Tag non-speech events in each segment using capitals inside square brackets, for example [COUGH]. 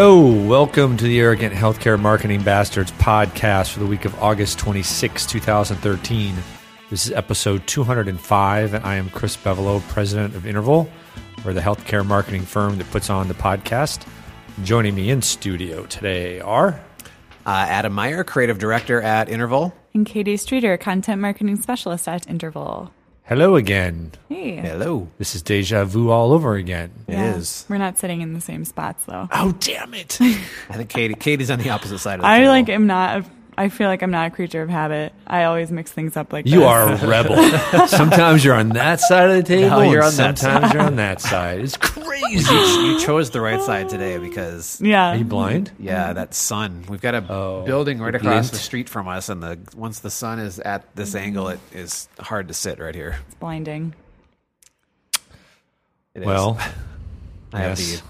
Hello, welcome to the Arrogant Healthcare Marketing Bastards podcast for the week of August 26, 2013. This is episode 205, and I am Chris Bevolo, president of Interval. We're the healthcare marketing firm that puts on the podcast. Joining me in studio today are Uh, Adam Meyer, creative director at Interval. And Katie Streeter, content marketing specialist at Interval. Hello again. Hey. Hello. This is deja vu all over again. It Yeah. is. We're not sitting in the same spots though. Oh, damn it. [LAUGHS] I think Katie. Katie's on the opposite side of the I table. like am not. A, I feel like I'm not a creature of habit. I always mix things up like You this. are a rebel. [LAUGHS] sometimes you're on that side of the table, No, you're and on that sometimes you're on [LAUGHS] that side. It's crazy. You chose the right side today because Yeah. Are you blind? yeah, that sun. We've got a Oh, building right across glint. the street from us, and the once the sun is at this angle, it is hard to sit right here. It's blinding. It is. Well, [LAUGHS] I have yes.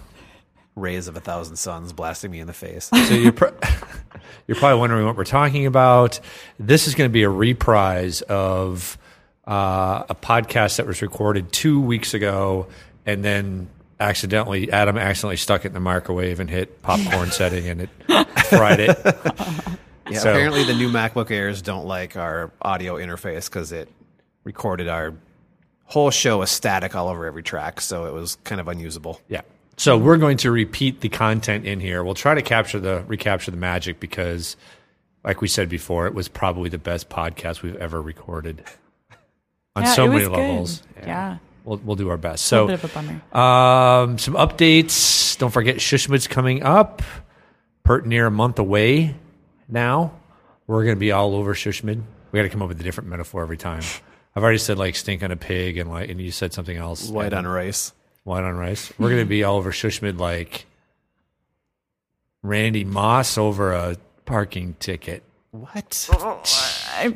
Rays of a thousand suns blasting me in the face. [LAUGHS] So you're pro- [LAUGHS] you're probably wondering what we're talking about. This is going to be a reprise of uh, a podcast that was recorded two weeks ago, and then accidentally Adam accidentally stuck it in the microwave and hit popcorn [LAUGHS] setting, and it fried it. Yeah, So- apparently the new MacBook Airs don't like our audio interface because it recorded our whole show as static all over every track, so it was kind of unusable. Yeah. So we're going to repeat the content in here. We'll try to capture the recapture the magic because, like we said before, it was probably the best podcast we've ever recorded on Yeah, so many levels. Yeah. We'll, we'll do our best. So, little bit of a bummer. um, some updates. Don't forget, SHSMD's coming up. Pert near a month away now. We're going to be all over SHSMD. We got to come up with a different metaphor every time. I've already said like stink on a pig and like, and you said something else. White on rice. White on rice. We're going to be all over SHSMD like Randy Moss over a parking ticket. What? I,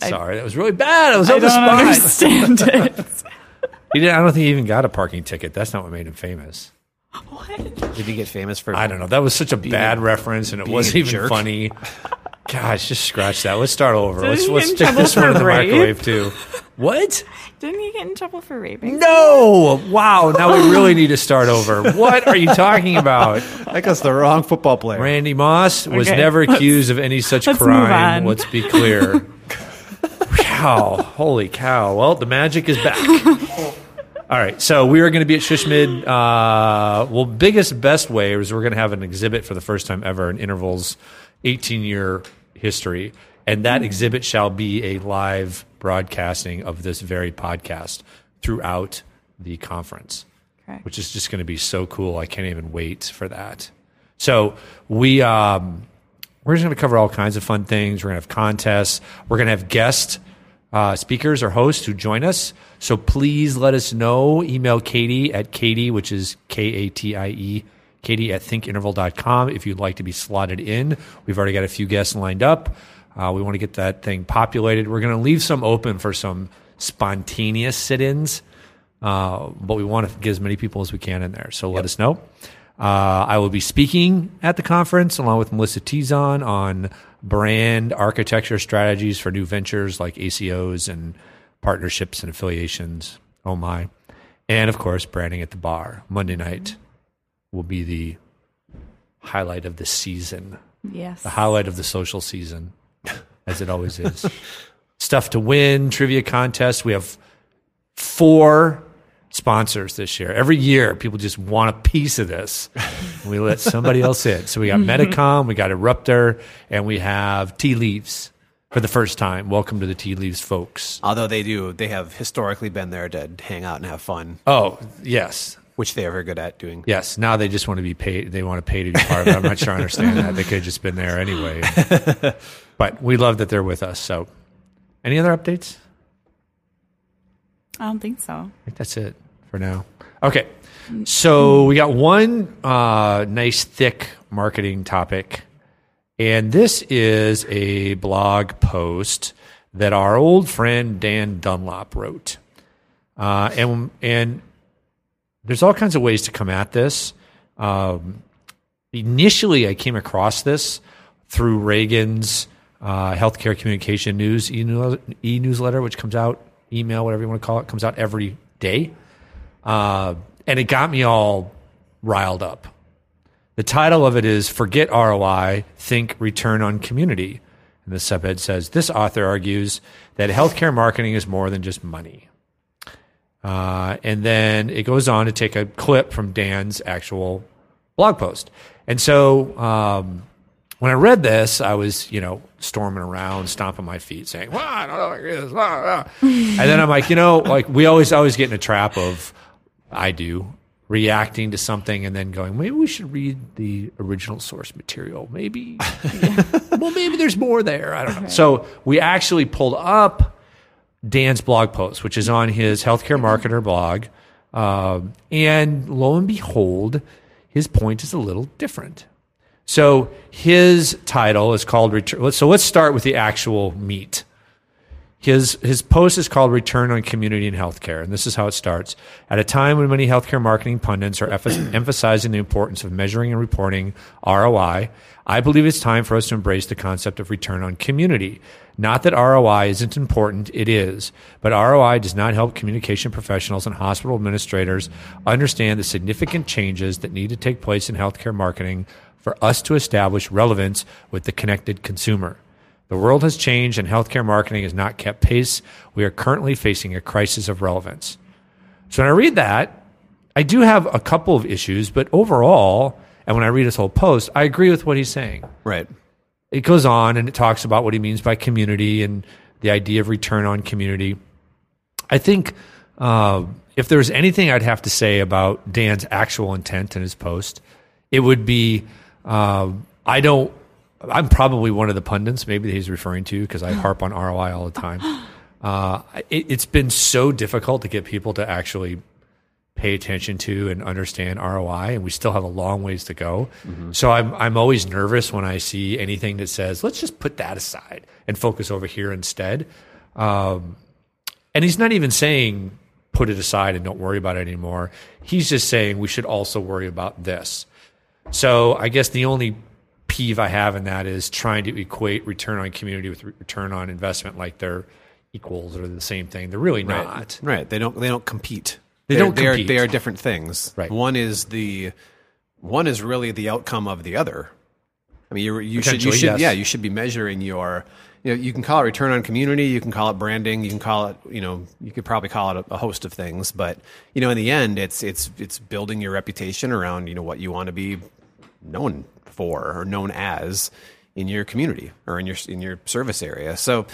I, Sorry, that was really bad. I was I on the don't spot. understand [LAUGHS] it. He didn't, I don't think he even got a parking ticket. That's not what made him famous. what? Did he get famous for? I don't know. That was such a bad reference, and it wasn't even jerk. funny. Gosh, just scratch that. Let's start over. Didn't let's he let's stick this one in for the rape? microwave too. What? Didn't he get in trouble for raping? No! Wow. Now we really need to start over. What are you talking about? I guess the wrong football player. Randy Moss was Okay, never let's- accused of any such let's move crime. on. Let's be clear. wow. Holy cow. Well, the magic is back. All right. So we are going to be at SHSMD. Uh, well, biggest, best way is we're going to have an exhibit for the first time ever in Interval's 18 year history. And that exhibit shall be a live broadcasting of this very podcast throughout the conference Correct. which is just going to be so cool. I can't even wait for that. So we um, we're just going to cover all kinds of fun things. We're going to have contests. We're going to have guest uh, speakers or hosts who join us. So please let us know. Email Katie at Katie, which is K A T I E. Katie at thinkinterval.com if you'd like to be slotted in. We've already got a few guests lined up. Uh, we want to get that thing populated. We're going to leave some open for some spontaneous sit ins. Uh, but we want to get as many people as we can in there. So let us know. Uh, I will be speaking at the conference along with Melissa Tizon on brand architecture strategies for new ventures like ACOs and partnerships and affiliations. Oh my. And of course, branding at the bar. Monday night will be the highlight of the season, Yes. the highlight of the social season, as it always is. Stuff to win, trivia contest. We have four sponsors this year. Every year, people just want a piece of this. We let somebody else in. So we got mm-hmm. Medicom, we got Eruptor, and we have Tea Leaves for the first time. Welcome to the Tea Leaves, folks. Although they do, they have historically been there to hang out and have fun, Oh, yes. which they are very good at doing. Yes. Now they just want to be paid. They want to pay to be part of it. I'm not sure I understand that. They could have just been there anyway. [LAUGHS] but we love that they're with us. So, any other updates? I don't think so. I think that's it for now. Okay. So we got one uh, nice thick marketing topic, and this is a blog post that our old friend Dan Dunlop wrote, uh, and and there's all kinds of ways to come at this. Um, initially, I came across this through Ragan's uh, healthcare communication news e newsletter, which comes out email, whatever you want to call it, comes out every day, uh, and it got me all riled up The title of it is Forget ROI, Think Return on Community. And the subhead says this author argues that healthcare marketing is more than just money. Uh, and then it goes on to take a clip from Dan's actual blog post. And so um, when I read this, I was, you know, storming around, stomping my feet, saying, well, I don't know what it is. blah, blah." [LAUGHS] and then I'm like, you know, like we always, always get in a trap of, I do, reacting to something and then going, maybe we should read the original source material. Maybe, [LAUGHS] well, maybe there's more there. I don't know. So we actually pulled up Dan's blog post, which is on his healthcare marketer blog. Um, and lo and behold, his point is a little different. So his title is called Return. So let's start with the actual meat. His, his post is called Return on Community and Healthcare. And this is how it starts. At a time when many healthcare marketing pundits are [CLEARS THROAT] emphasizing the importance of measuring and reporting ROI, I believe it's time for us to embrace the concept of return on community. Not that ROI isn't important, it is. But ROI does not help communication professionals and hospital administrators understand the significant changes that need to take place in healthcare marketing for us to establish relevance with the connected consumer. The world has changed and healthcare marketing has not kept pace. We are currently facing a crisis of relevance. So when I read that, I do have a couple of issues, but overall, and when I read his whole post, I agree with what he's saying. Right. It goes on and it talks about what he means by community and the idea of return on community. I think uh, if there's anything I'd have to say about Dan's actual intent in his post, it would be uh, I don't. I'm probably one of the pundits, maybe that he's referring to, because I [GASPS] harp on ROI all the time. Uh, it, it's been so difficult to get people to actually pay attention to and understand ROI, and we still have a long ways to go. So I'm I'm always nervous when I see anything that says let's just put that aside and focus over here instead. Um, and he's not even saying put it aside and don't worry about it anymore. He's just saying we should also worry about this. So I guess the only peeve I have in that is trying to equate return on community with return on investment like they're equals or the same thing. They're really Right. not. Right. They don't. They don't compete. They They're- don't they are- compete. They are different things. Right. One is the. One is really the outcome of the other. I mean, you you should you should yes. yeah you should be measuring your. You know, you can call it return on community. You can call it branding. You can call it. You know, you could probably call it a, a host of things. But you know, in the end, it's it's it's building your reputation around you know what you want to be known for or known as in your community or in your in your service area. So,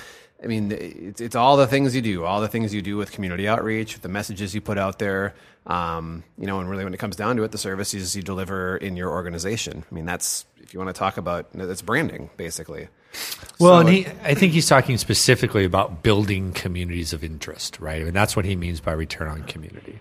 I mean, it's, it's all the things you do, all the things you do with community outreach, the messages you put out there. Um, you know, and really, when it comes down to it, the services you deliver in your organization. I mean, that's if you want to talk about that's branding, basically. Well, So and he, I think he's talking specifically about building communities of interest, right? I mean, that's what he means by return on community.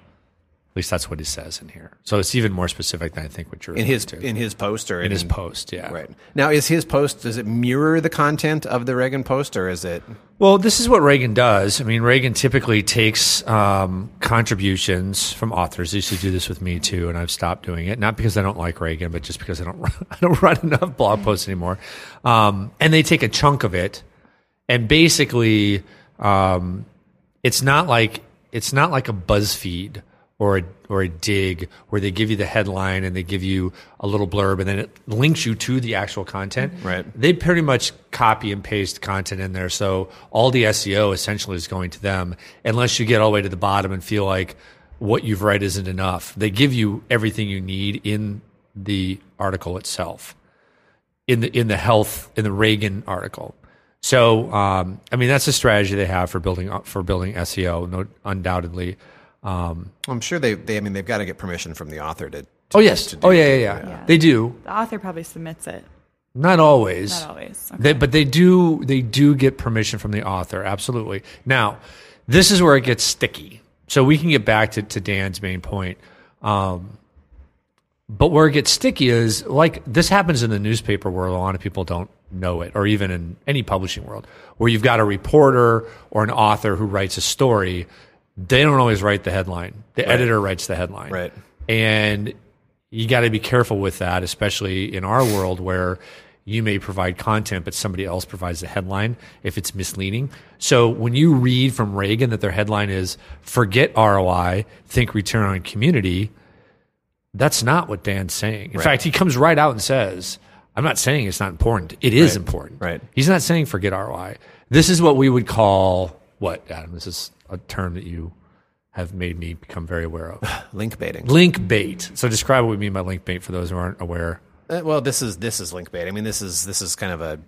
At least that's what he says in here. So it's even more specific than I think what you're in his to. in his post or in his post, yeah. Right now, is his post does it mirror the content of the Ragan post, or is it? Well, this is what Ragan does. I mean, Ragan typically takes um, contributions from authors. He used to do this with me too, and I've stopped doing it. Not because I don't like Ragan, but just because I don't [LAUGHS] run, I don't run enough blog posts anymore. Um, and they take a chunk of it, and basically, um, it's not like it's not like a BuzzFeed or a, or a Digg where they give you the headline and they give you a little blurb and then it links you to the actual content. Right. They pretty much copy and paste content in there. So all the SEO essentially is going to them unless you get all the way to the bottom and feel like what you've read isn't enough. They give you everything you need in the article itself in the in the health in the Ragan article. So um, I mean that's a strategy they have for building for building SEO, no, undoubtedly. Um, I'm sure they, they I mean they've got to get permission from the author to. to oh yes, to do oh yeah, yeah, yeah, Yeah. They do, The author probably submits it. not always. Not always. Okay. They, but they do they do get permission from the author, absolutely. Now, this is where it gets sticky. So we can get back to, to Dan's main point. Um, but where it gets sticky is like this happens in the newspaper world. A lot of people don't know it, or even in any publishing world, where you've got a reporter or an author who writes a story. They don't always write the headline. The editor writes the headline. Right. And you got to be careful with that, especially in our world where you may provide content, but somebody else provides the headline if it's misleading. So when you read from Ragan that their headline is forget ROI, think return on community, That's not what Dan's saying. In Right. fact, he comes right out and says, I'm not saying it's not important. It is Right. important. Right. He's not saying forget ROI. This is what we would call what, Adam? This is a term that you have made me become very aware of. [SIGHS] Link baiting. link bait. So describe what we mean by link bait for those who aren't aware. Uh, well, this is this is link bait. I mean, this is this is kind of a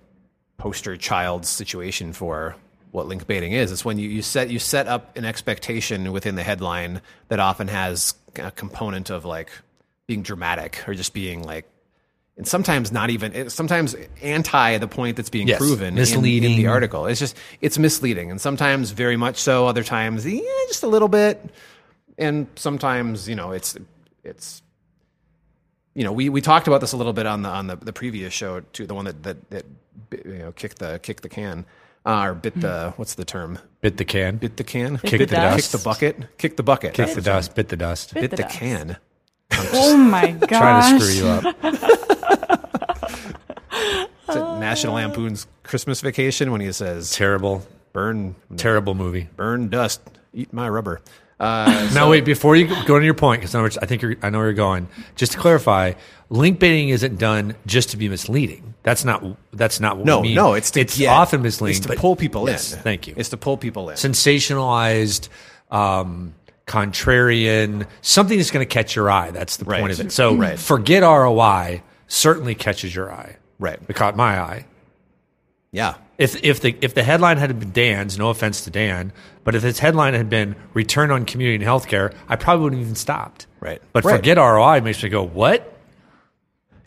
poster child situation for what link baiting is. It's when you, you set you set up an expectation within the headline that often has a component of like being dramatic or just being like and sometimes not even eh, sometimes anti the point that's being Yes, proven in- in, misleading. the article. It's just it's misleading and sometimes very much so. Other times, yeah, just a little bit, and sometimes you know it's it's you know, we, we talked about this a little bit on the on the, the previous show too, the one that that, that you know kicked the kicked the can uh, or bit the hmm. what's the term Bit the can, bit the can Kick the dust. kick the bucket kick the bucket kick That's the the term. dust, bit the dust. Bit bit the the dust. can Oh my gosh. Trying to screw you up. [LAUGHS] Is it National Lampoon's Christmas Vacation when he says terrible, burn terrible movie. burn dust eat my rubber uh, [LAUGHS] Now, wait, before you go to your point, because I think you're, I know where you're going. Just to clarify, link baiting isn't done just to be misleading. That's not. That's not what no we mean. no it's to it's get- often misleading. it's to but- pull people yes, in Thank you. it's to pull people in sensationalized, um, contrarian, something that's going to catch your eye. That's the Right. point of it. So Right. forget ROI certainly catches your eye. Right. It caught my eye. yeah If if the if the headline had been Dan's, no offense to Dan, but if its headline had been "Return on Community and Healthcare," I probably wouldn't even stopped. Right. But Right. forget ROI makes me go, "What?"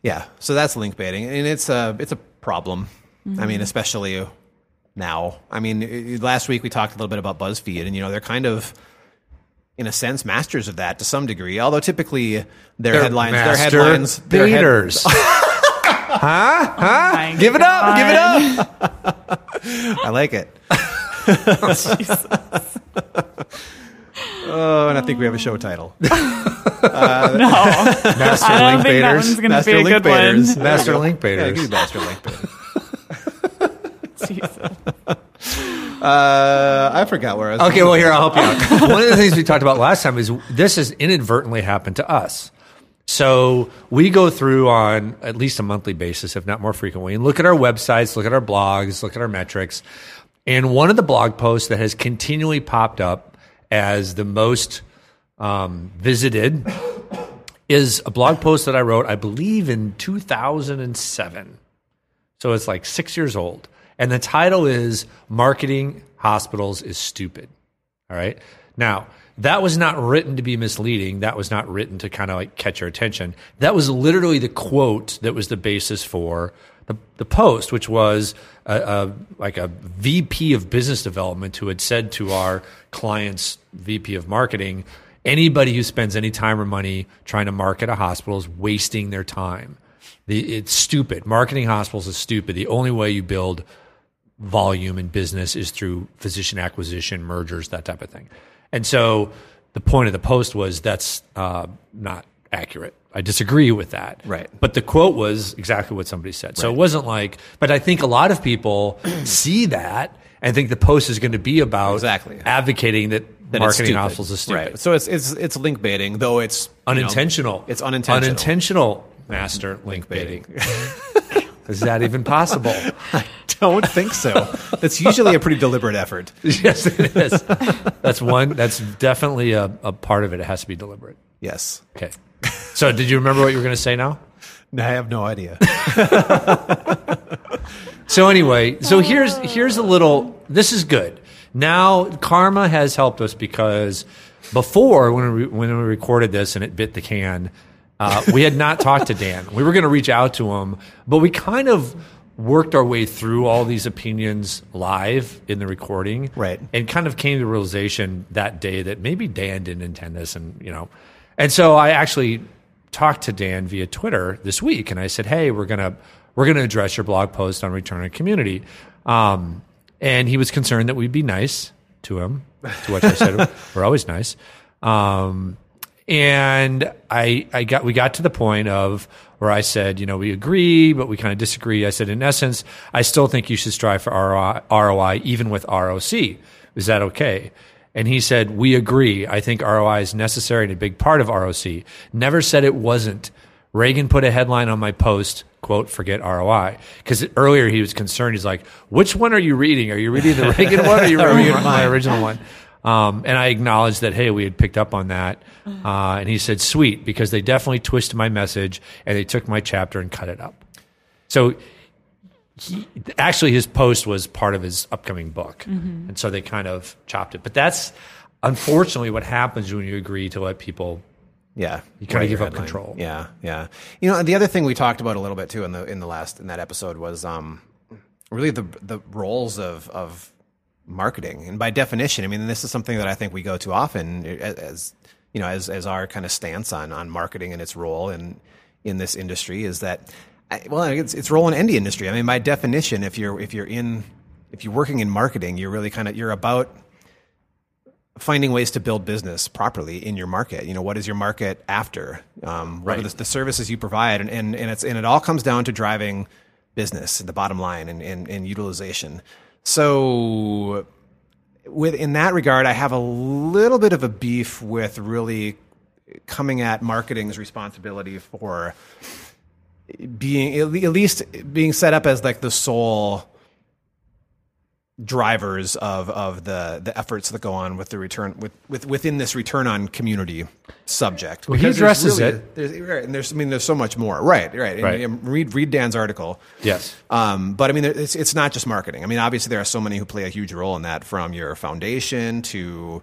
Yeah, so that's link baiting, and it's a it's a problem. I mean, mm-hmm. especially now. I mean, last week we talked a little bit about BuzzFeed, and you know they're kind of, in a sense, masters of that to some degree. Although typically their headlines, their headlines, their [LAUGHS] head- Huh? My give it up! Give it up! [LAUGHS] I like it. [LAUGHS] oh, and I think we have a show title. [LAUGHS] No. Master I don't link think that one's going to Master be a link good baiters. one. Master link Yeah, give me baiters. master link baiting. Jesus. Uh, I forgot where I was. Okay, well, here I'll help you out. One of the things we talked about last time is this has inadvertently happened to us. So we go through on at least a monthly basis, if not more frequently, and look at our websites, look at our blogs, look at our metrics. And one of the blog posts that has continually popped up as the most um, visited is a blog post that I wrote, I believe, in 2007. So it's like six years old. And the title is Marketing Hospitals is Stupid. All right. Now, that was not written to be misleading. That was not written to kind of like catch your attention. That was literally the quote that was the basis for the, the post, which was a, a, like a VP of business development who had said to our client's VP of marketing, anybody who spends any time or money trying to market a hospital is wasting their time. The, it's stupid. Marketing hospitals is stupid. The only way you build volume in business is through physician acquisition, mergers, that type of thing. And so the point of the post was that's uh, not accurate. I disagree with that. Right. But the quote was exactly what somebody said. So it wasn't like, but I think a lot of people [CLEARS THROAT] see that and think the post is going to be about Exactly. advocating that, That marketing hospitals is stupid. Right. So it's it's it's link baiting, though it's you know, Unintentional. it's unintentional. Unintentional master link baiting. [LAUGHS] Is that even possible? [LAUGHS] I don't think so. That's usually a pretty deliberate effort. [LAUGHS] yes, it is. That's one. That's definitely a, a part of it. It has to be deliberate. Yes. Okay. So, did you remember what you were going to say now? I have no idea. [LAUGHS] So anyway, so here's here's a little. This is good. Now karma has helped us because before when we when we recorded this and it bit the can, uh, we had not talked to Dan. We were going to reach out to him, but we kind of worked our way through all these opinions live in the recording, Right. And kind of came to the realization that day that maybe Dan didn't intend this, and you know, and so I actually talked to Dan via Twitter this week, and I said, "Hey, we're gonna we're gonna address your blog post on return community," um, and he was concerned that we'd be nice to him. To which I said, [LAUGHS] "We're always nice." Um, and I, I got we got to the point of where I said, you know, we agree, but we kind of disagree. I said, in essence, I still think you should strive for ROI, ROI even with ROC. Is that okay? And he said, We agree. I think ROI is necessary and a big part of ROC. Never said it wasn't. Ragan put a headline on my post, quote, forget ROI. Because earlier he was concerned. He's like, Which one are you reading? Are you reading the Ragan one or are you [LAUGHS] reading my original one? Um, and I acknowledged that, hey, we had picked up on that. Uh, and he said, sweet, because they definitely twisted my message and they took my chapter and cut it up. So he, actually, his post was part of his upcoming book. And so they kind of chopped it. But that's unfortunately what happens when you agree to let people. Yeah, You kinda give up headline. control. Yeah, yeah. You know, the other thing we talked about a little bit too in the in the last in that episode was um, really the the roles of of marketing, and by definition, I mean this is something that I think we go too often as, as you know as as our kind of stance on on marketing and its role in in this industry is that well it's its role in any industry. I mean by definition, if you're if you're in if you're working in marketing, you're really kind of you're about finding ways to build business properly in your market. You know, what is your market after? Um, what are the, the services you provide? And, and, and, it's, and it all comes down to driving business, the bottom line, and, and, and utilization. So, with in that regard, I have a little bit of a beef with really coming at marketing's responsibility for being at at least being set up as like the sole drivers of of the the efforts that go on with the return with, with within this return on community subject. Well, he addresses really- it. There's, right, and there's I mean there's so much more. Right, right. Right. and read read Dan's article. Yes. Um, but I mean, it's it's not just marketing. I mean, obviously there are so many who play a huge role in that, from your foundation to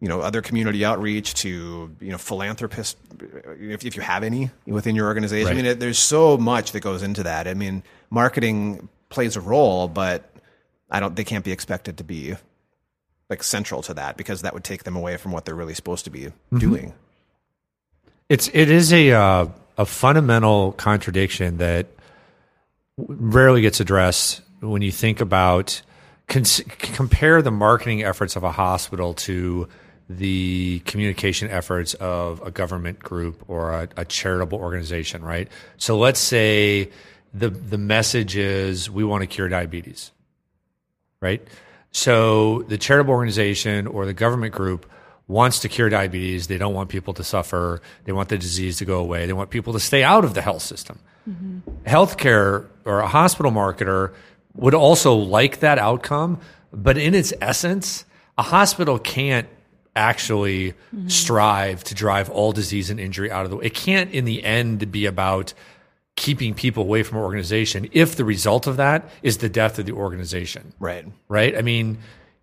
you know other community outreach to you know philanthropists, if, if you have any within your organization. I mean, it, there's so much that goes into that. I mean, marketing plays a role, but I don't. They can't be expected to be like central to that because that would take them away from what they're really supposed to be Mm-hmm. doing. It's it is a uh, a fundamental contradiction that rarely gets addressed when you think about cons- compare the marketing efforts of a hospital to the communication efforts of a government group or a, a charitable organization, right? So let's say the the message is we want to cure diabetes, right? So the charitable organization or the government group wants to cure diabetes. They don't want people to suffer. They want the disease to go away. They want people to stay out of the health system. Mm-hmm. Healthcare or a hospital marketer would also like that outcome, but in its essence, a hospital can't actually mm-hmm. strive to drive all disease and injury out of the way. It can't, in the end, be about keeping people away from an organization if the result of that is the death of the organization Right. right? I mean,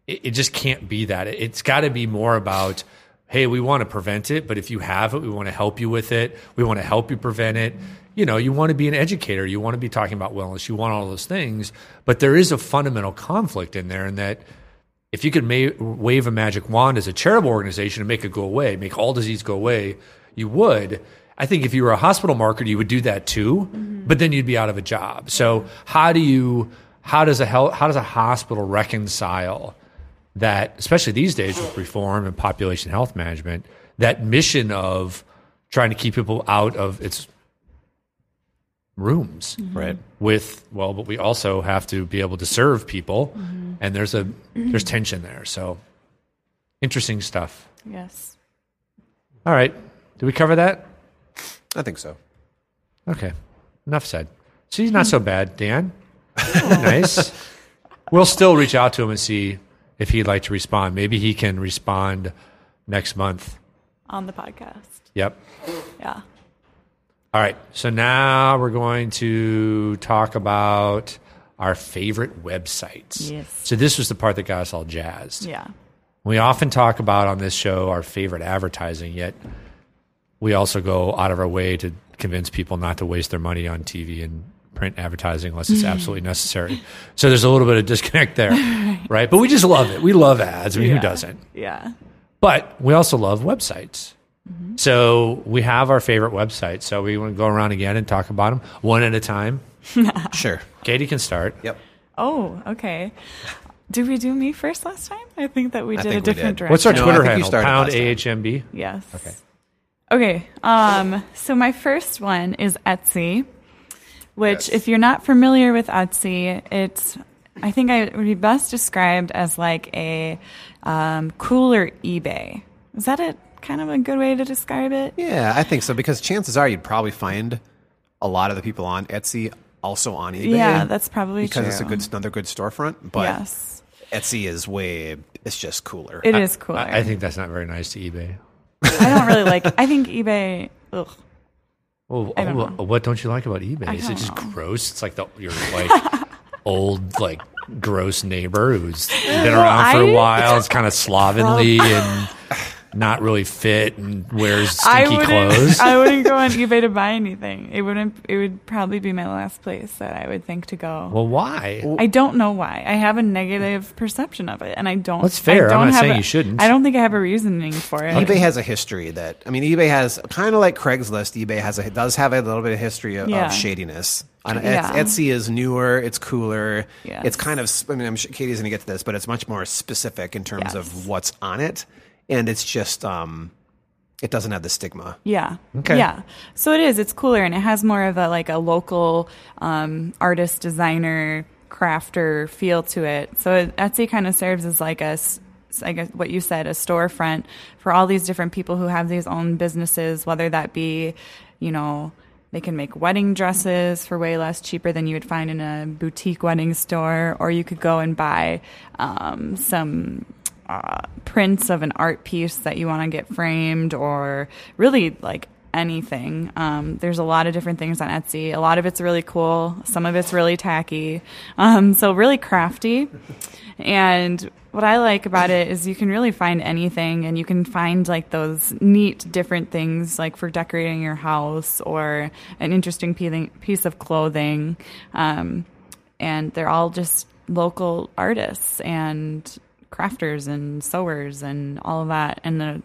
it, it just can't be that. It, has got to be more about, hey, we want to prevent it, but if you have it, we want to help you with it. We want to help you prevent it. You know, you want to be an educator. You want to be talking about wellness. You want all those things, but there is a fundamental conflict in there, in that if you could ma- wave a magic wand as a charitable organization and make it go away, make all disease go away, you would. I think if you were a hospital marketer, you would do that too, mm-hmm. but then you'd be out of a job. So how do you, how does a health, how does a hospital reconcile that, especially these days with reform and population health management, that mission of trying to keep people out of its rooms, mm-hmm. Right. with well but we also have to be able to serve people mm-hmm. and there's a [CLEARS THROAT] there's tension there so interesting stuff Yes. all right did we cover that I think so. okay enough said she's not so bad dan [LAUGHS] nice we'll still reach out to him and see if he'd like to respond maybe he can respond next month On the podcast. yep Yeah. All right. So now we're going to talk about our favorite websites. Yes. So this was the part that got us all jazzed. Yeah. We often talk about on this show our favorite advertising, yet we also go out of our way to convince people not to waste their money on TV and print advertising unless it's absolutely [LAUGHS] necessary. So there's a little bit of disconnect there, [LAUGHS] right? But we just love it. We love ads. I mean, yeah. who doesn't? Yeah. But we also love websites. Mm-hmm. So we have our favorite websites. So we want to go around again and talk about them one at a time. [LAUGHS] Sure. Katie can start. Yep. Oh, okay. Did we do me first last time? I think that we did a different did. direction. What's our No, Twitter think you handle? started Pound. AHMB. Yes. Okay. Okay. Um, so my first one is Etsy, which Yes. if you're not familiar with Etsy, it's I think I would be best described as like a um, cooler eBay. Is that a kind of a good way to describe it? Yeah, I think so because chances are you'd probably find a lot of the people on Etsy also on eBay. Yeah, that's probably because true. it's a good another good storefront. But yes, Etsy is way it's just cooler. it is cooler. I, I think that's not very nice to eBay. I don't really like. I think eBay. Ugh. Well, I don't wh- know. what don't you like about eBay? I Is it just know. gross? It's like the your [LAUGHS] like old like gross neighbor who's been Well, around for a while. It's kind of slovenly and [LAUGHS] not really fit and wears I stinky wouldn't. clothes. I wouldn't go on [LAUGHS] eBay to buy anything. It wouldn't. It would probably be my last place that I would think to go. well, why? I don't know why. I have a negative perception of it, and I don't. That's fair. I I'm don't have saying a- you shouldn't. I don't think I have a reasoning for it. eBay has a history that I mean, eBay has kind of like Craigslist. eBay has a does have a little bit of history of, Yeah. of shadiness. On, Yeah. Etsy is newer, it's cooler. Yes. It's kind of. I mean, I'm sure Katie's going to get to this, but it's much more specific in terms Yes. of what's on it, and it's just um, it doesn't have the stigma. Yeah. Okay. Yeah. So it is. It's cooler, and it has more of a like a local um, artist, designer, crafter feel to it. So it, Etsy kind of serves as like a, I guess what you said, a storefront for all these different people who have these own businesses, whether that be, you know. They can make wedding dresses for way less cheaper than you would find in a boutique wedding store, or you could go and buy um, some uh, prints of an art piece that you want to get framed or really like anything. Um, there's a lot of different things on Etsy. A lot of it's really cool. Some of it's really tacky. Um, so really crafty. And what I like about it is you can really find anything and you can find like those neat different things like for decorating your house or an interesting piece of clothing. Um, and they're all just local artists and crafters and sewers and all of that. And the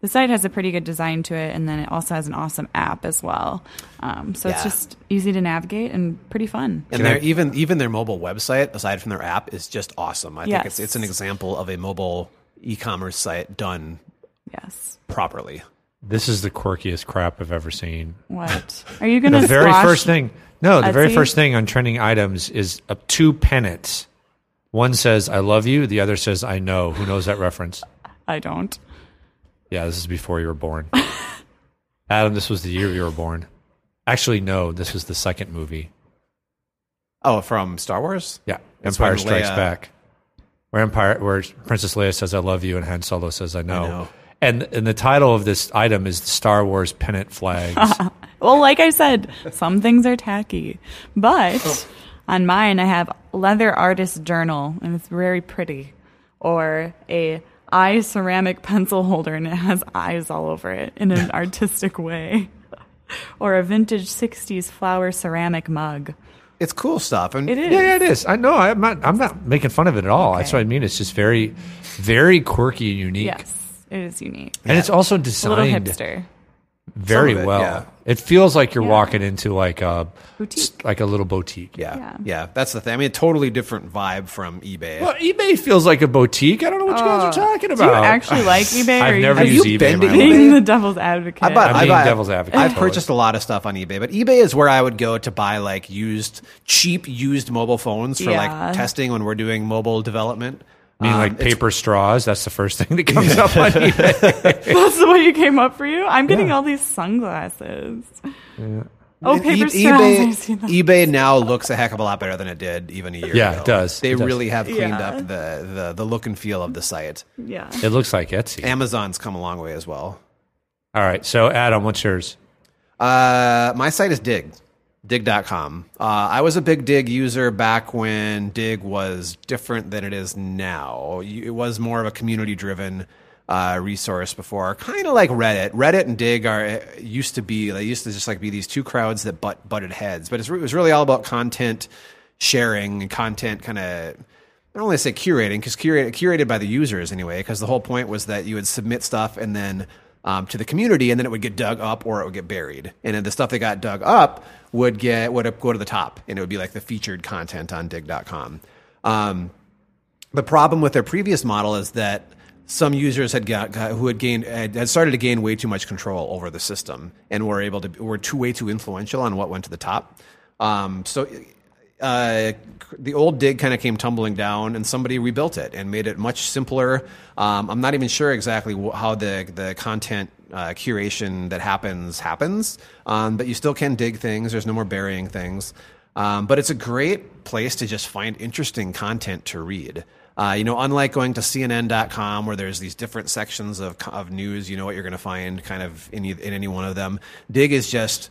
the site has a pretty good design to it, and then it also has an awesome app as well. Um, so it's just easy to navigate and pretty fun. And their even even their mobile website, aside from their app, is just awesome. I think it's it's an example of a mobile e-commerce site done Yes. properly. This is the quirkiest crap I've ever seen. What are you going [LAUGHS] to? The very first thing, no, the very first thing on trending items is uh, two pennants. One says "I love you," the other says "I know." Who knows that reference? [LAUGHS] I don't. Yeah, this is before you were born. [LAUGHS] Adam, this was the year you were born. Actually, no, this was the second movie. Oh, from Star Wars? Yeah, That's Empire when Strikes Leia- Back. Where Empire, where Princess Leia says "I love you" and Han Solo says "I know." know. And and the title of this item is Star Wars pennant flags. [LAUGHS] Well, like I said, some things are tacky, but oh. On mine I have leather artist journal, and it's very pretty, or a eye ceramic pencil holder, and it has eyes all over it in an [LAUGHS] artistic way, or a vintage '60s flower ceramic mug. It's cool stuff. And It is. yeah, yeah, it is. I know. I'm not. I'm not making fun of it at all. That's what I mean. It's just very, very quirky and unique. Yes, it is unique. And it's also A little designed hipster. Very it, well. yeah. It feels like you're Yeah. walking into like a Boutique. like a little boutique. yeah, Yeah. yeah, that's the thing. I mean, a totally different vibe from eBay. Well, eBay feels like a boutique. I don't know what you guys are uh, talking about. Do you actually [LAUGHS] like eBay? I've are never you Have used you eBay. been in to my eBay? being the devil's advocate? I bought, I'm I being bought, devil's advocate, I've totally. purchased a lot of stuff on eBay, but eBay is where I would go to buy like used, cheap used mobile phones for Yeah. like testing when we're doing mobile development. I mean, Um, like it's- paper straws. That's the first [LAUGHS] thing that comes up on eBay. [LAUGHS] That's the way you came up for you. I'm getting all these sunglasses. Oh, E- paper straws. eBay, I've seen them. eBay now looks a heck of a lot better than it did even a year ago. Yeah, ago. it does. They It does. really have cleaned Yeah. up the, the the look and feel of the site. Yeah. It looks like Etsy. Amazon's come a long way as well. All right. So, Adam, what's yours? Uh, my site is Digg, digg.com. Uh, I was a big Digg user back when Digg was different than it is now. It was more of a community driven uh, resource before, kind of like Reddit. Reddit and Digg are used to be they used to just like be these two crowds that butt butted heads, but it was really all about content sharing and content kind of. I don't want to say curating because curated, curated by the users anyway. Because the whole point was that you would submit stuff and then um, to the community, and then it would get dug up or it would get buried. And then the stuff that got dug up would get would go to the top, and it would be like the featured content on Digg.com. Um, the problem with their previous model is that some users had got, got who had gained had, started to gain way too much control over the system and were able to were too way too influential on what went to the top. Um, so uh, the old Digg kind of came tumbling down, and somebody rebuilt it and made it much simpler. Um, I'm not even sure exactly how the the content uh, curation that happens happens, um, but you still can dig things. There's no more burying things, um, but it's a great place to just find interesting content to read. Uh, you know, unlike going to CNN.com where there's these different sections of of news, you know what you're going to find kind of in, in any one of them. Digg is just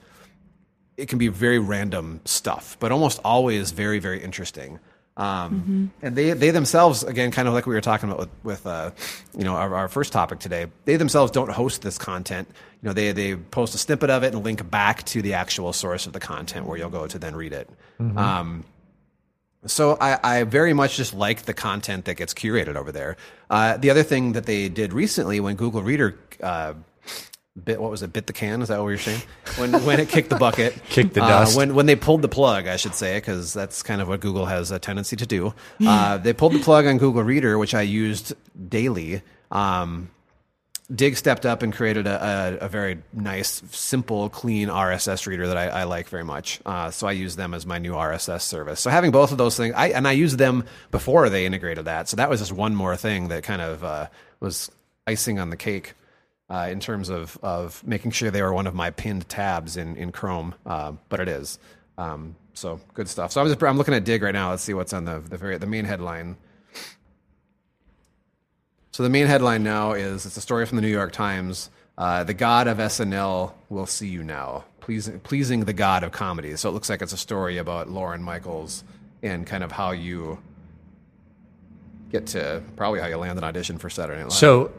it can be very random stuff, but almost always very, very interesting. Um, And they, they themselves, again, kind of like we were talking about with, with uh, you know, our, our first topic today, they themselves don't host this content. You know, they, they post a snippet of it and link back to the actual source of the content where you'll go to then read it. Um, so I, I very much just like the content that gets curated over there. Uh, the other thing that they did recently when Google Reader uh, bit what was it bit the can is that what you're saying when when it kicked the bucket [LAUGHS] Kicked the uh, dust. when when they pulled the plug I should say because that's kind of what Google has a tendency to do uh, they pulled the plug on Google Reader which I used daily um, Digg stepped up and created a, a, a very nice, simple, clean RSS reader that I, I like very much. Uh, so I use them as my new RSS service. So having both of those things, I, and I used them before they integrated that. So that was just one more thing that kind of uh, was icing on the cake uh, in terms of, of making sure they were one of my pinned tabs in, in Chrome. Uh, but it is. Um, so good stuff. So I'm, just, I'm looking at Digg right now. Let's see what's on the, the, very, the main headline. So the main headline now is it's a story from the New York Times. Uh, the God of SNL will see you now, pleasing, pleasing the God of comedy. So it looks like it's a story about Lorne Michaels and kind of how you get to probably how you land an audition for Saturday Night Live. So,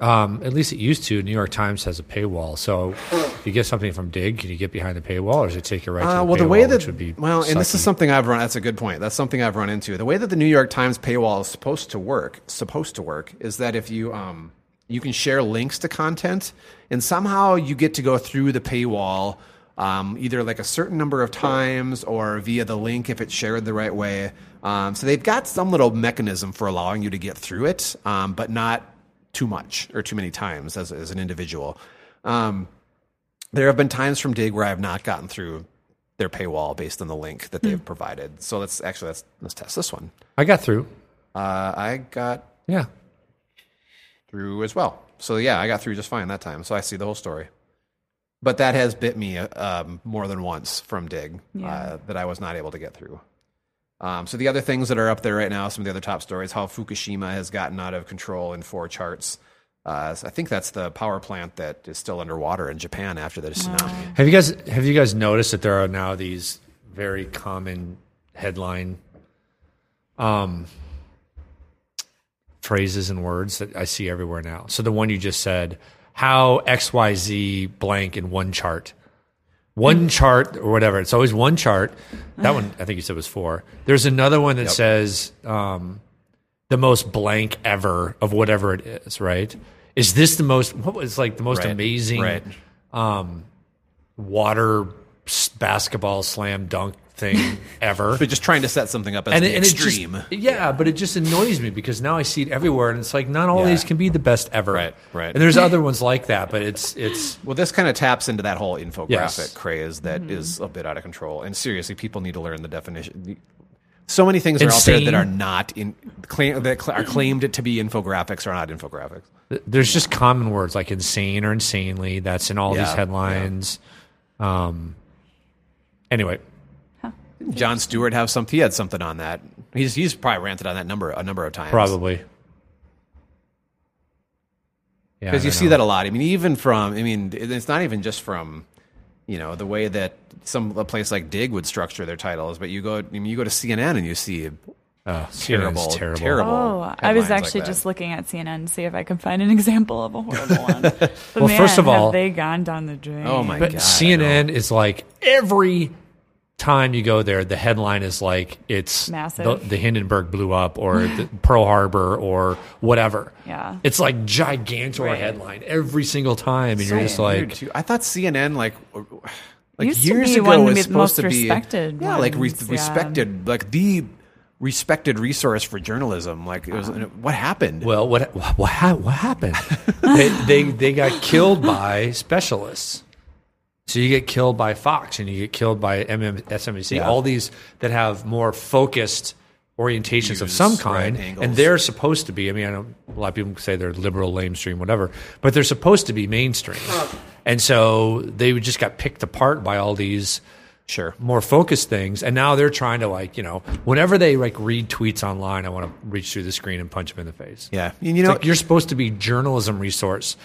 um, at least it used to. New York Times has a paywall. So, if you get something from Digg, can you get behind the paywall, or does it take you right to Uh, the well, paywall, the way that would be well, and this is something I've run. That's a good point. That's something I've run into. The way that the New York Times paywall is supposed to work, supposed to work, is that if you um you can share links to content, and somehow you get to go through the paywall. Um, either like a certain number of times or via the link if it's shared the right way. Um, so they've got some little mechanism for allowing you to get through it, um, but not too much or too many times as, as an individual. Um, there have been times from Digg where I have not gotten through their paywall based on the link that they've provided. So let's actually let's let's test this one. I got through. Uh, I got Yeah. through as well. So yeah, I got through just fine that time. So I see the whole story. But that has bit me um, more than once from Digg Yeah. uh, that I was not able to get through. Um, so the other things that are up there right now, some of the other top stories, how Fukushima has gotten out of control in four charts. Uh, so I think that's the power plant that is still underwater in Japan after the tsunami. Have you guys have you guys noticed that there are now these very common headline um phrases and words that I see everywhere now. So the one you just said, how XYZ blank in one chart. One chart or whatever. It's always one chart. That one I think you said was four. There's another one that says um the most blank ever of whatever it is, right? Is this the most what was like the most Right, amazing right. um, water basketball slam dunk thing [LAUGHS] ever. But just trying to set something up as and the it, and it extreme. just, yeah, but it just annoys me because now I see it everywhere, and it's like not all Yeah. these can be the best ever. Right, right. And there's other ones like that, but it's it's well, this kind of taps into that whole infographic Yes. craze that is a bit out of control. And seriously, people need to learn the definition. So many things are out there that are not in claim that cl- are claimed to be infographics are not infographics. there's just common words like insane or insanely. That's in all Yeah, these headlines. Um. Anyway, Jon Stewart have some. He had something on that. He's he's probably ranted on that number a number of times. probably. Yeah, because you don't see that a lot. I mean, even from I mean, it's not even just from you know the way that some a place like Digg would structure their titles, but you go I mean, you go to CNN and you see Oh, terrible, terrible. terrible. Oh, I was headlines like actually just looking at CNN to see if I can find an [LAUGHS] example of a horrible one. [LAUGHS] Well, man, first of have all- they gone down the drain? Oh my But God, I CNN is like every time you go there, the headline is like it's Massive. The, the Hindenburg blew up or [LAUGHS] the Pearl Harbor or whatever. Yeah. it's like gigantor Right. headline every single time, and you're just like, too. I thought CNN like like Used to years be ago one of was the supposed most to be respected yeah, like re- yeah. respected, like the respected resource for journalism. Like it was, uh-huh. what happened? well, what what what happened? [LAUGHS] they, they they got killed by specialists. So you get killed by Fox and you get killed by MSNBC, Yeah. all these that have more focused orientations of some kind, angles. and they're supposed to be. I mean, I know a lot of people say they're liberal, lamestream, whatever, but they're supposed to be mainstream. And so they just got picked apart by all these Sure. more focused things and now they're trying to like you know whenever they like read tweets online i want to reach through the screen and punch them in the face Yeah. And you It's know, like you're supposed to be journalism resource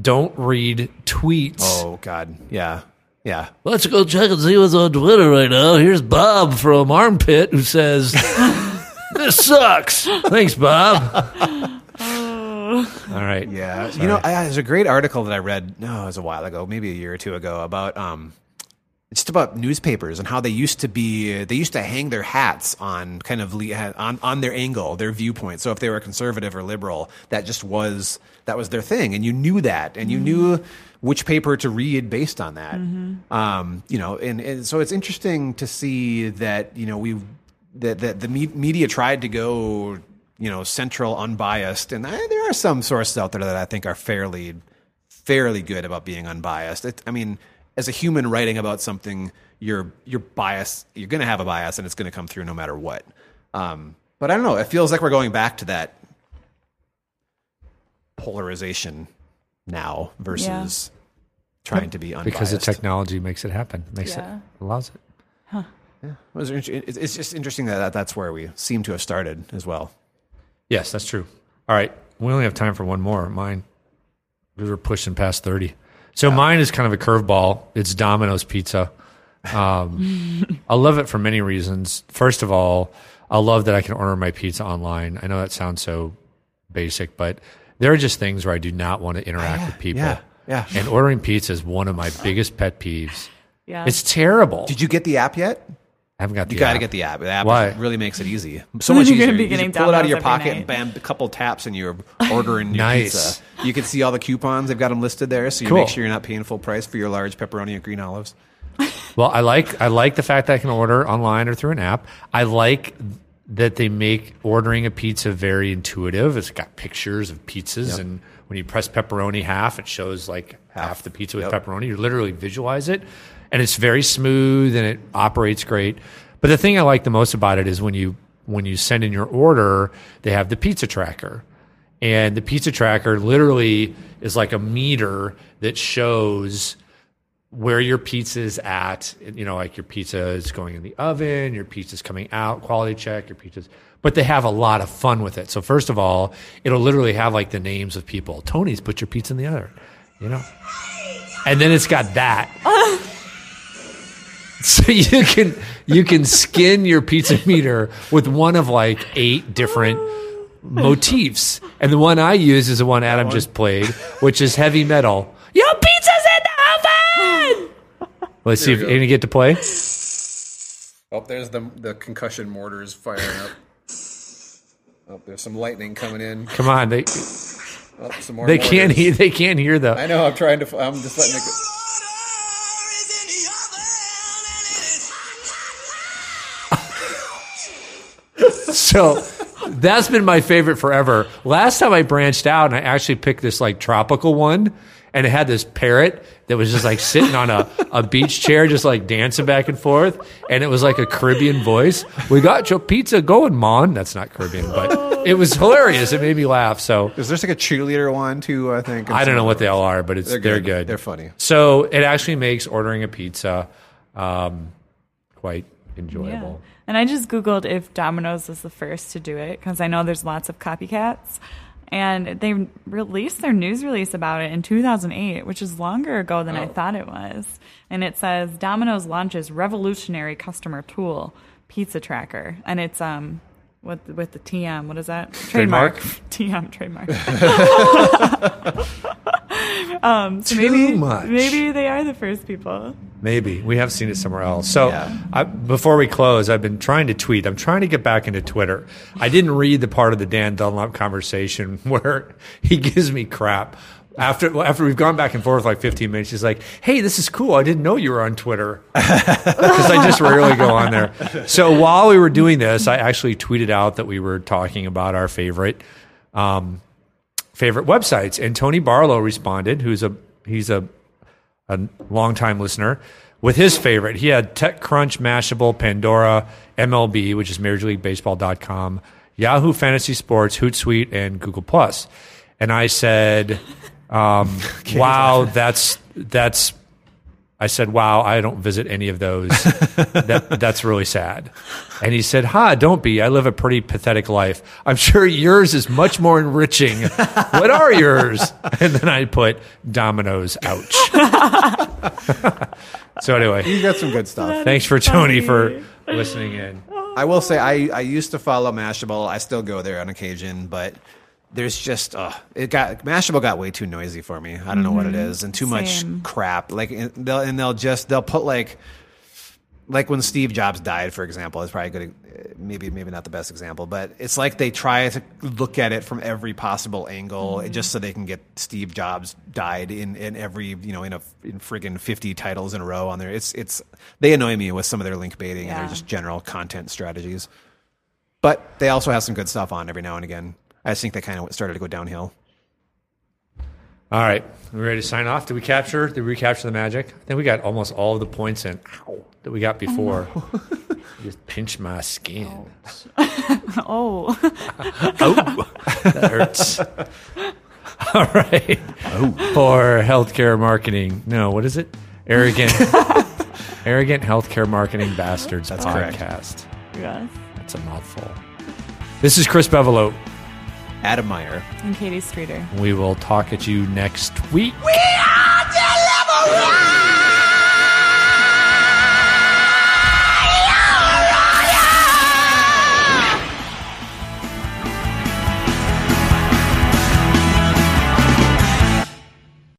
don't read tweets oh God, yeah, yeah. let's go check and see what's on twitter right now here's bob from armpit who says [LAUGHS] this sucks thanks bob [LAUGHS] all right Yeah, you know, I, there's a great article that I read. No, it was a while ago, maybe a year or two ago, about um, just about newspapers and how they used to be. They used to hang their hats on kind of on on their angle, their viewpoint. So if they were conservative or liberal, that just was that was their thing, and you knew that, and you knew which paper to read based on that. Um, you know, and, and so it's interesting to see that you know we that that the me- media tried to go you know central unbiased and I, there are some sources out there that i think are fairly fairly good about being unbiased. It, i mean as a human writing about something you're you're biased you're going to have a bias and it's going to come through no matter what. Um, but i don't know it feels like we're going back to that polarization now versus trying to be unbiased because the technology makes it happen makes Yeah. it allows it It was inter- it's it's just interesting that that that's where we seem to have started as well Yes, that's true. All right. We only have time for one more. Mine, we were pushing past 30. So mine is kind of a curveball. It's Domino's Pizza. Um, [LAUGHS] I love it for many reasons. First of all, I love that I can order my pizza online. I know that sounds so basic, but there are just things where I do not want to interact with people. yeah, yeah. And ordering pizza is one of my biggest pet peeves. Yeah. It's terrible. did you get the app yet I haven't got the You got to get the app. The app Why? really makes it easy. [LAUGHS] So much You're easier. gonna be You just getting pull it out of your Domino's every pocket and bam, a couple taps and you're ordering your Nice. pizza. You can see all the coupons. They've got them listed there, so you Cool. make sure you're not paying full price for your large pepperoni and green olives. Well, I like I like the fact that I can order online or through an app. I like that they make ordering a pizza very intuitive. It's got pictures of pizzas, and when you press pepperoni half, it shows like half, the pizza with Yep. pepperoni. You literally visualize it, and it's very smooth and it operates great. But the thing I like the most about it is when you when you send in your order, they have the pizza tracker. And the pizza tracker literally is like a meter that shows where your pizza is at. You know, like your pizza is going in the oven, your pizza's coming out, quality check, your pizza's. But they have a lot of fun with it. So first of all, it'll literally have like the names of people. Tony's put your pizza in the oven, you know. And then it's got that. [LAUGHS] So you can you can skin your pizza meter with one of like eight different motifs, and the one I use is the one Adam just played, which is heavy metal. Your pizza's in the oven. Let's see if we you're go. gonna get to play. [LAUGHS] Oh, there's the the concussion mortars firing up. Oh, there's some lightning coming in. Come on, they Oh, some more. they can't hear they can't hear the. I know. I'm trying to. I'm just letting it. Go. [LAUGHS] So that's been my favorite forever. Last time I branched out and I actually picked this like tropical one and it had this parrot that was just like sitting on a, a beach chair, just like dancing back and forth. And it was like a Caribbean voice. We got your pizza going, Mon. That's not Caribbean, but it was hilarious. It made me laugh. So Is there like a cheerleader one too? I think. I don't know what they all are, but it's they're, They're good. good. They're funny. So it actually makes ordering a pizza um, quite Yeah. enjoyable. And I just Googled if Domino's was the first to do it because I know there's lots of copycats. And they released their news release about it in 2008, which is longer ago than I thought it was. And it says Domino's launches revolutionary customer tool, Pizza Tracker. And it's um with with the TM, what is that? Trademark? [LAUGHS] TM trademark. [LAUGHS] um, so Too maybe much. maybe they are the first people. Maybe we have seen it somewhere else. So, Yeah. I, before we close, I've been trying to tweet. I'm trying to get back into Twitter. I didn't read the part of the Dan Dunlop conversation [LAUGHS] where he gives me crap after after we've gone back and forth like 15 minutes. He's like, "Hey, this is cool. I didn't know you were on Twitter [LAUGHS] because I just rarely go on there." So while we were doing this, I actually tweeted out that we were talking about our favorite. Um, favorite websites. And Tony Barlow responded, who's a he's a a longtime listener, with his favorite. He had TechCrunch, Mashable, Pandora, MLB, which is MajorLeagueBaseball.com, Yahoo Fantasy Sports, Hootsuite, and Google Plus. And I said, um, [LAUGHS] "Wow, that's that's." I said, "Wow, I don't visit any of those. [LAUGHS] that, that's really sad." And he said, "Ha, don't be. I live a pretty pathetic life. I'm sure yours is much more enriching. what are yours?" [LAUGHS] And then I put Domino's. Ouch. so anyway, You got some good stuff. thanks for Tony for listening in. I will say I, I used to follow Mashable. I still go there on occasion, but there's just uh, it got Mashable got way too noisy for me. I don't know what it is, and too Mm-hmm. Same. much crap. Like and they'll and they'll just they'll put like like when Steve Jobs died, for example, is probably good. uh, Maybe maybe not the best example, but it's like they try to look at it from every possible angle, Mm-hmm. just so they can get Steve Jobs died in, in every you know in a in friggin' fifty titles in a row on there. It's it's they annoy me with some of their link baiting and Yeah. their just general content strategies. But they also have some good stuff on every now and again. I just think they kind of started to go downhill. All right, we ready to sign off? Did we capture? Did we capture the magic? I think we got almost all of the points in. Ow, that we got before. You [LAUGHS] just pinch my skin. [LAUGHS] Oh, [LAUGHS] oh, That hurts. All right. Oh. For healthcare marketing. No, what is it? Arrogant. arrogant healthcare marketing bastards That's correct. podcast. yes. That's a mouthful. This is Chris Bevolo. Adam Meyer, and Katie Streeter. We will talk at you next week. We are delivering.